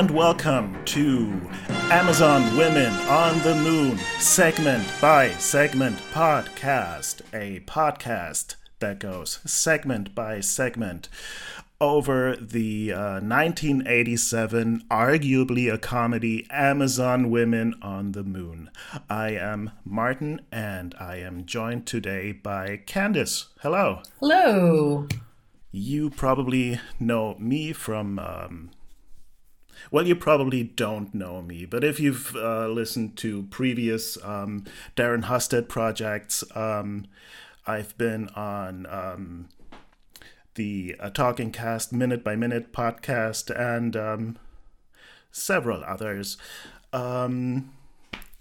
And welcome to Amazon Women on the Moon segment by segment podcast, a podcast that goes segment by segment over the uh, 1987, arguably a comedy, Amazon Women on the Moon. I am Martin and I am joined today by Candice. Hello. Hello. You probably know me from. Um, well, you probably don't know me, but if you've uh, listened to previous um, Darren Husted projects, um, I've been on um, the uh, Talking Cast Minute by Minute podcast and um, several others. Um,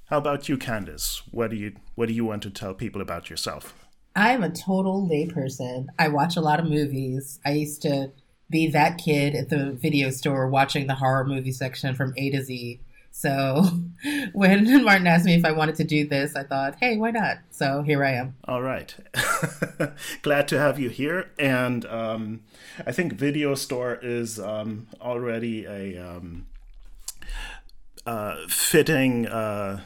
how about you, Candice? What do you What do you want to tell people about yourself? I'm a total layperson. I watch a lot of movies. I used to be that kid at the video store watching the horror movie section from A to Z. So when Martin asked me if I wanted to do this, I thought, hey, why not? So here I am. All right. Glad to have you here. And um, I think video store is um, already a um, uh, fitting. Uh,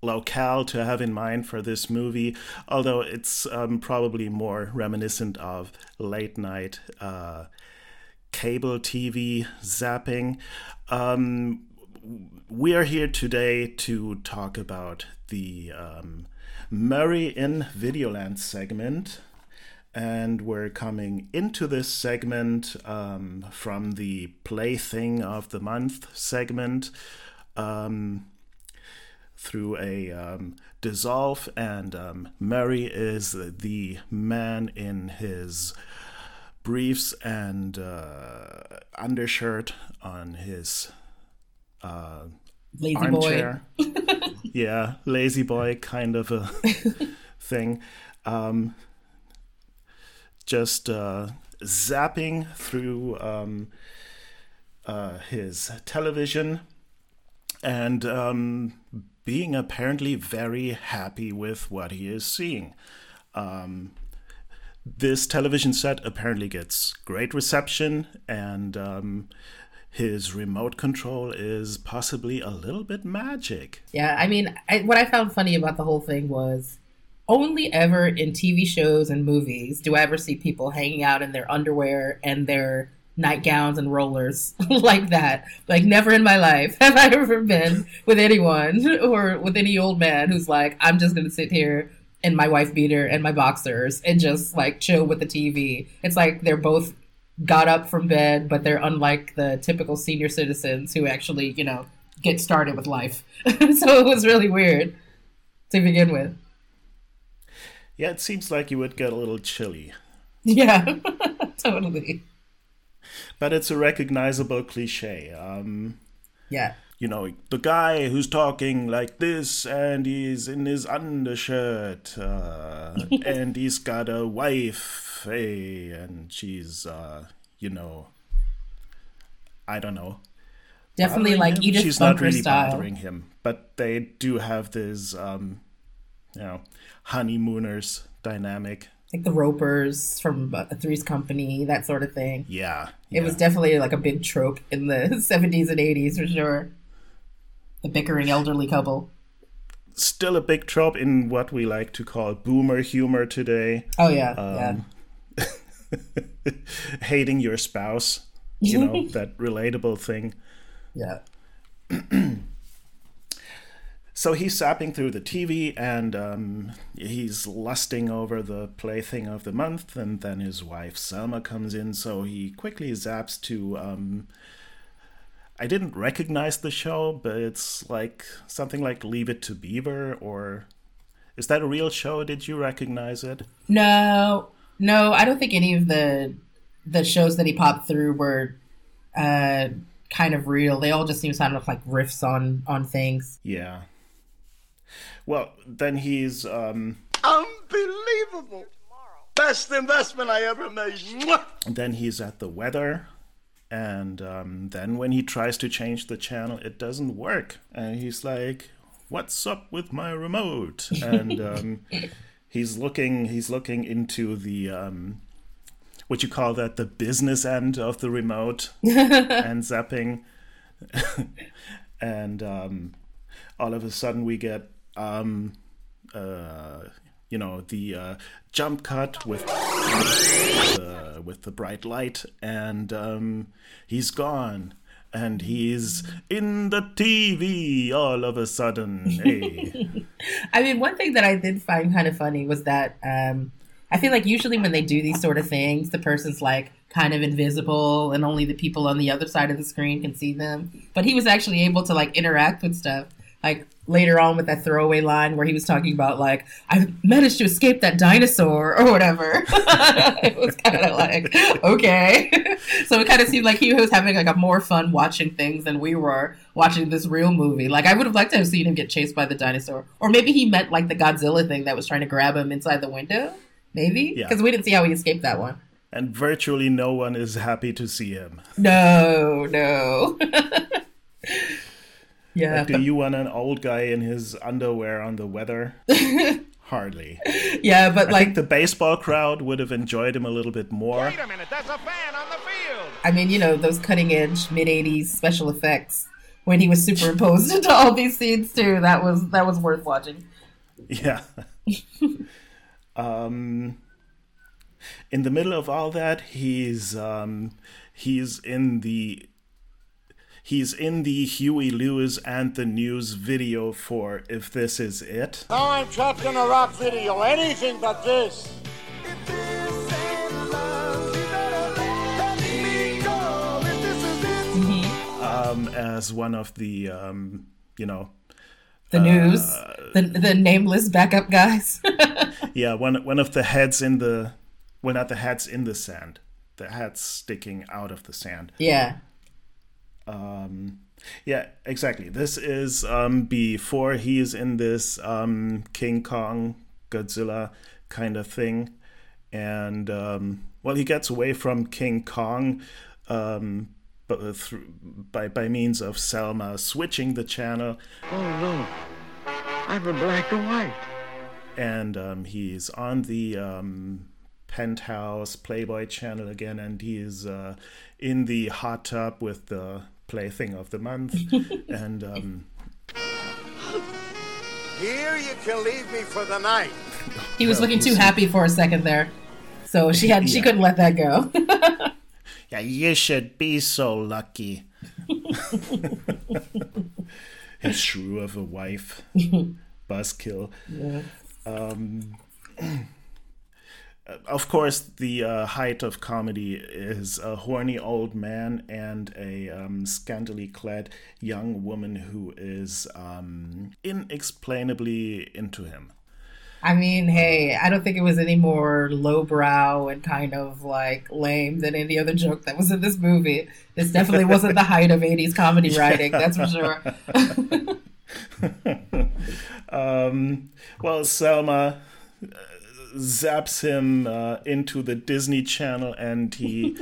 locale to have in mind for this movie, although it's um, probably more reminiscent of late night uh, cable TV zapping. Um, we are here today to talk about the um, Murray in Videoland segment. And we're coming into this segment um, from the Plaything of the Month segment um, through a um, dissolve. And um, Murray is the man in his briefs and uh, undershirt on his uh, lazy armchair. boy. yeah, La-Z-Boy kind of a thing. Um, just uh, zapping through um, uh, his television and um, being apparently very happy with what he is seeing. This television set apparently gets great reception and um, his remote control is possibly a little bit magic. Yeah, I mean, I, what I found funny about the whole thing was only ever in TV shows and movies do I ever see people hanging out in their underwear and their nightgowns and rollers like that. Like, never in my life have I ever been with anyone or with any old man who's like, I'm just going to sit here in my wife beater and my boxers and just like chill with the TV. It's like they're both got up from bed, but they're unlike the typical senior citizens who actually, you know, get started with life. so it was really weird to begin with. Yeah, it seems like you would get a little chilly. Yeah, totally. But it's a recognizable cliche. Um, yeah. You know, the guy who's talking like this and he's in his undershirt uh, and he's got a wife, hey, and she's, uh, you know, I don't know. Definitely like him. Edith She's Bunker not really style. bothering him, but they do have this, um, you know, honeymooners dynamic. Like the Ropers from uh, Three's Company, that sort of thing. Yeah, It was definitely like a big trope in the 70s and 80s for sure. The bickering elderly couple. still a big trope in what we like to call boomer humor today. Oh, yeah. Um, yeah. Hating your spouse, you know, that relatable thing. Yeah. So he's sapping through the TV and um, he's lusting over the plaything of the month, and then his wife Selma comes in. So he quickly zaps to. Um, I didn't recognize the show, but it's like something like Leave It to Beaver, or is that a real show? Did you recognize it? No, no, I don't think any of the the shows that he popped through were uh, kind of real. They all just seem kind of like riffs on on things. Yeah. Well, then he's um, Unbelievable. Best investment I ever made. Mwah! then he's at the weather and um, then when he tries to change the channel it doesn't work. And he's like what's up with my remote? And um, he's looking he's looking into the um, what you call that the business end of the remote and zapping. And um, all of a sudden we get um, uh, you know the uh, jump cut with uh, with the bright light, and um, he's gone. And he's in the TV all of a sudden. Hey. I mean, one thing that I did find kind of funny was that um, I feel like usually when they do these sort of things, the person's like kind of invisible and only the people on the other side of the screen can see them. But he was actually able to like interact with stuff. Like later on with that throwaway line where he was talking about like I managed to escape that dinosaur or whatever. it was kind of like okay. so it kind of seemed like he was having like a more fun watching things than we were watching this real movie. Like I would have liked to have seen him get chased by the dinosaur, or maybe he meant like the Godzilla thing that was trying to grab him inside the window. Maybe because Yeah. we didn't see how he escaped that one. and virtually no one is happy to see him. No, no. yeah, Do you want an old guy in his underwear on the weather? Hardly. yeah, but I like think the baseball crowd would have enjoyed him a little bit more. Wait a minute, there's a fan on the field. I mean, you know, those cutting edge mid '80s special effects when he was superimposed into all these scenes too. That was that was worth watching. Yeah. um, in the middle of all that, he's um, he's in the he's in the Huey Lewis and the News video for "If This Is It." Now I'm trapped in a rock video. Anything but this. um, as one of the um, you know The news, the the nameless backup guys. yeah one one of the heads in the well not the heads in the sand the heads sticking out of the sand yeah, um, yeah exactly this is um, before he is in this um, King Kong Godzilla kind of thing and um, well he gets away from King Kong um, but through, by by means of Selma switching the channel Oh no. I'm in black and white. and um, he's on the um, penthouse Playboy channel again, and he's uh, in the hot tub with the plaything of the month, and um, Here you can leave me for the night. he was Well, looking too see. happy for a second there, so she had she couldn't let that go. yeah, you should be so lucky. His shrew of a wife, buzzkill. Um, of course, the uh, height of comedy is a horny old man and a um, scantily clad young woman who is um, inexplainably into him. I mean, hey, I don't think it was any more lowbrow and kind of like lame than any other joke that was in this movie. This definitely wasn't the height of 80s comedy writing, that's for sure. Um, well, Selma uh, zaps him uh, into the Disney Channel and he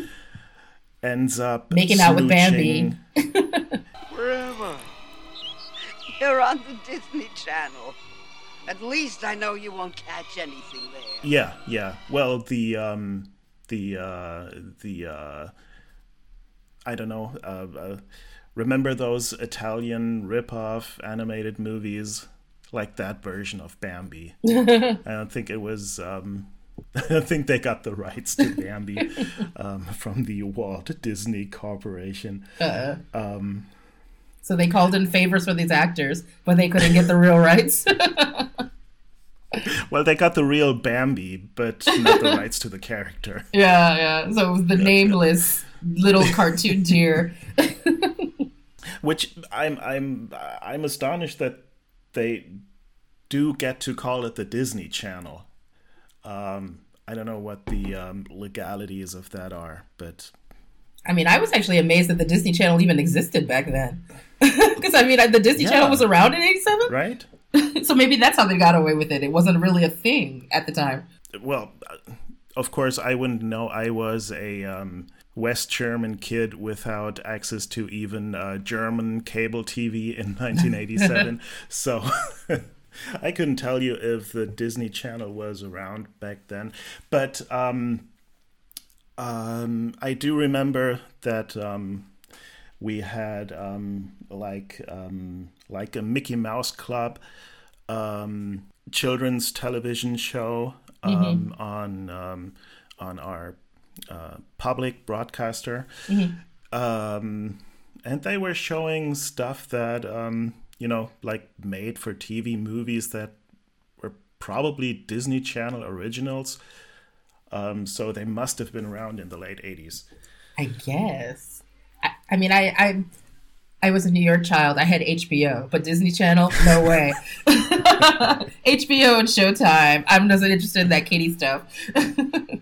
ends up Making out with Bambi. smooching- Where am I? You're on the Disney Channel. At least I know you won't catch anything there. Yeah, yeah. Well, the um, the uh, the uh, I don't know. Uh, uh, remember those Italian rip-off animated movies like that version of Bambi? I don't think it was. Um, I don't think they got the rights to Bambi um, from the Walt Disney Corporation. So they called in favors for these actors, but they couldn't get the real rights. Well, they got the real Bambi, but not the rights to the character. yeah, yeah. So it was the nameless little cartoon deer. which I'm I'm I'm astonished that they do get to call it the Disney Channel. Um, I don't know what the um, legalities of that are, but I mean, I was actually amazed that the Disney Channel even existed back then. Because I mean, the Disney Yeah. Channel was around in '87, right? so maybe that's how they got away with it. It wasn't really a thing at the time. Well, uh, of course, I wouldn't know. I was a um, West German kid without access to even uh, German cable TV in 1987, so. I couldn't tell you if the Disney Channel was around back then, but um, um, I do remember that um, we had um, like um, like a Mickey Mouse Club um, children's television show um, on um, on our uh, public broadcaster, um, and they were showing stuff that um, you know like made for TV movies that were probably Disney Channel originals. Um, so they must have been around in the late '80s. I guess. I, I mean, I, I I was a New York child. I had HBO, but Disney Channel, no way. HBO and Showtime. I'm not interested in that Katie stuff.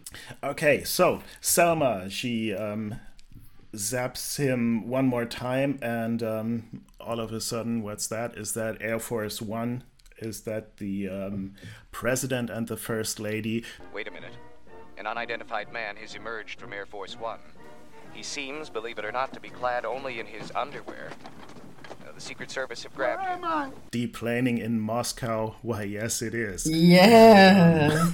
Okay, so Selma, she um, zaps him one more time, and um, all of a sudden, what's that? Is that Air Force One? Is that the um, president and the first lady? Wait a minute. An unidentified man has emerged from Air Force One. He seems, believe it or not, to be clad only in his underwear. Uh, the Secret Service have grabbed him. Deplaning in Moscow? Why, yes, it is. Yeah.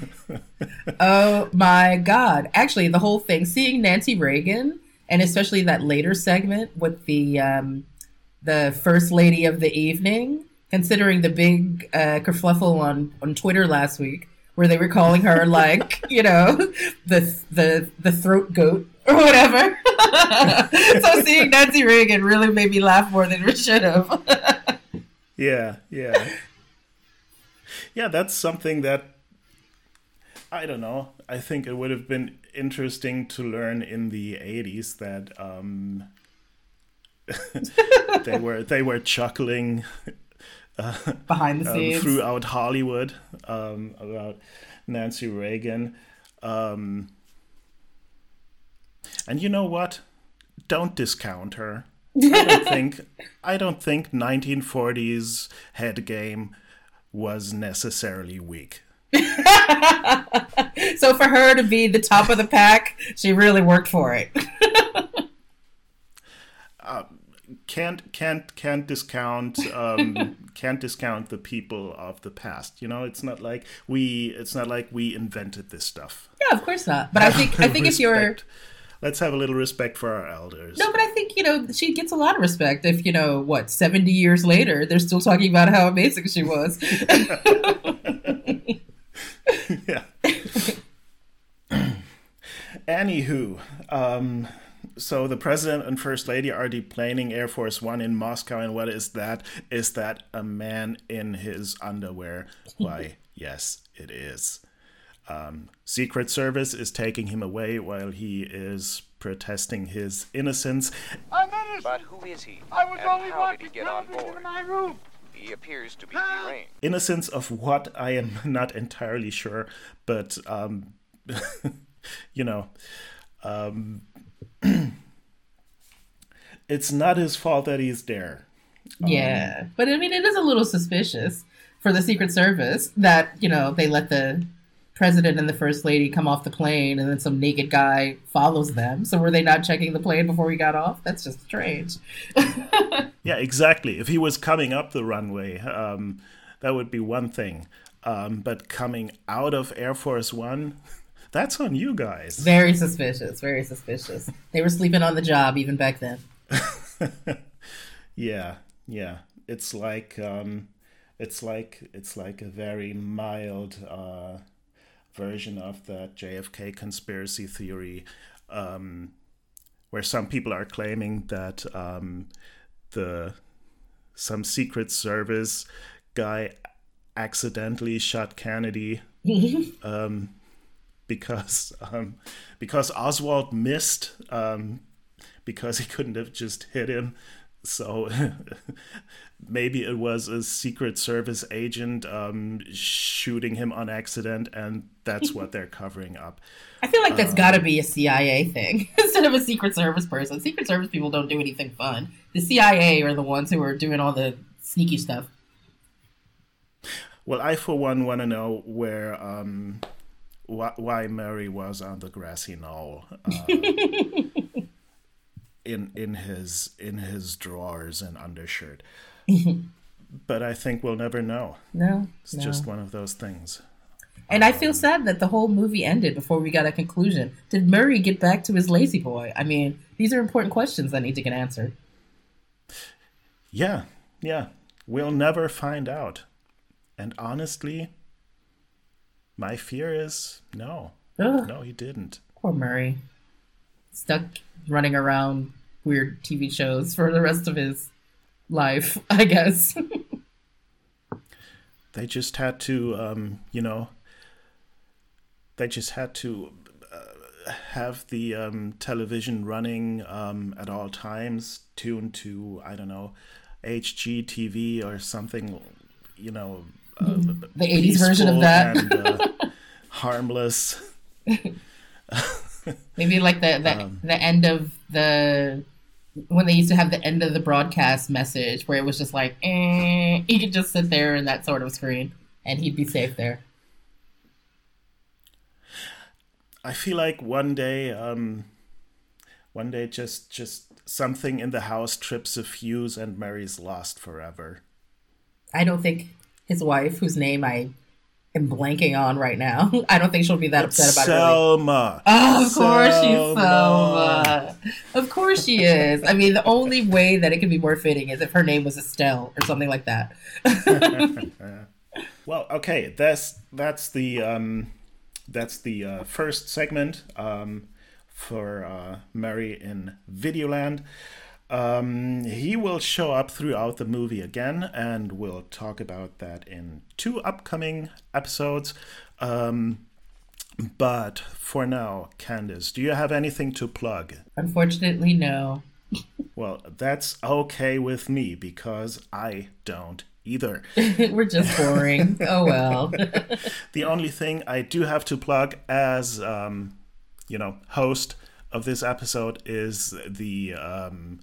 oh my God. Actually, the whole thing, seeing Nancy Reagan, and especially that later segment with the um, the first lady of the evening, considering the big uh, kerfluffle on, on Twitter last week, where they were calling her like, you know, the the the throat goat or whatever. so seeing Nancy Reagan really made me laugh more than it should have. Yeah, yeah. Yeah, that's something that I don't know. I think it would have been interesting to learn in the 80s that um they were they were chuckling Behind the um, scenes. throughout Hollywood um, about Nancy Reagan. Um, and you know what? Don't discount her. I don't think I don't think 1940s head game was necessarily weak. so for her to be the top of the pack, she really worked for it. Can't can't can't discount um, can't discount the people of the past. You know, it's not like we it's not like we invented this stuff. yeah, of course not. But I think I think if you're let's have a little respect for our elders. no, but I think you know she gets a lot of respect. If you know what seventy years later, they're still talking about how amazing she was. yeah. Anywho, um, so the president and first lady are deplaning Air Force One in Moscow, and what is that? Is that a man in his underwear? Why, yes, it is. Um, Secret Service is taking him away while he is protesting his innocence. I'm innocent. But who is he? I was and only how did he get on board? in my room. He appears to be deranged. Innocence of what? I am not entirely sure, but um, you know, um, it's not his fault that he's there. yeah, but I mean, it is a little suspicious for the Secret Service that you know they let the president and the first lady come off the plane, and then some naked guy follows them. So were they not checking the plane before we got off? That's just strange. Yeah, exactly. If he was coming up the runway, um, that would be one thing. Um, but coming out of Air Force One, that's on you guys. Very suspicious. Very suspicious. They were sleeping on the job even back then. Yeah, yeah. It's like um, it's like it's like a very mild uh, version of that JFK conspiracy theory, um, where some people are claiming that um, the some Secret Service guy accidentally shot Kennedy um, because um, because Oswald missed um, because he couldn't have just hit him. So maybe it was a Secret Service agent um, shooting him on accident, and that's what they're covering up. I feel like that's got to be a CIA thing instead of a Secret Service person. Secret Service people don't do anything fun. The CIA are the ones who are doing all the sneaky stuff. Well, I for one want to know where um, wh- why Murray was on the grassy knoll. Uh, in in his in his drawers and undershirt. but I think we'll never know. No, It's no. just one of those things. And I feel sad that the whole movie ended before we got a conclusion. Did Murray get back to his La-Z-Boy? I mean, these are important questions that need to get answered. Yeah, yeah. We'll never find out. And honestly, my fear is no. Ugh, No, he didn't. Poor Murray. Stuck running around weird TV shows for the rest of his life, I guess. They just had to, um, you know, they just had to uh, have the um, television running um, at all times, tuned to, I don't know, HGTV or something, you know, uh, the 80s version of that. and uh, harmless. Maybe like the the, Um, the end of the when they used to have the end of the broadcast message where it was just like eh, he could just sit there in that sort of screen and he'd be safe there. I feel like one day, um, one day, just just something in the house trips a fuse and Murray's lost forever. I don't think his wife, whose name I am blanking on right now, I don't think she'll be that upset about it. Really. Selma. Oh, of course she's Selma. Selma. Of course she is. I mean, the only way that it could be more fitting is if her name was Estelle or something like that. Well, okay, that's that's the um, that's the uh, first segment um, for uh, Murray in Videoland. Um, he will show up throughout the movie again, and we'll talk about that in two upcoming episodes. Um, but for now, Candice, do you have anything to plug? Unfortunately, no. Well, that's okay with me because I don't either. We're just boring. oh well. The only thing I do have to plug as, um, you know, host of this episode is the um,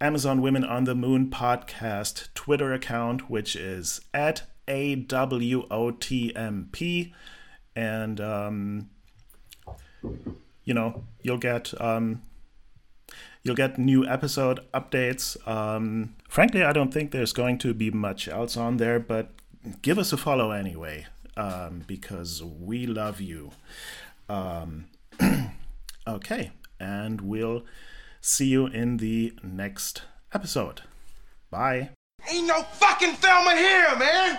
Amazon Women on the Moon podcast Twitter account, which is at AWOTMP. And, um, you know, you'll get. Um, You'll get new episode updates. Um, frankly, I don't think there's going to be much else on there, but give us a follow anyway, um, because we love you. Um, okay, and we'll see you in the next episode. Bye. Ain't no fucking Thelma here, man!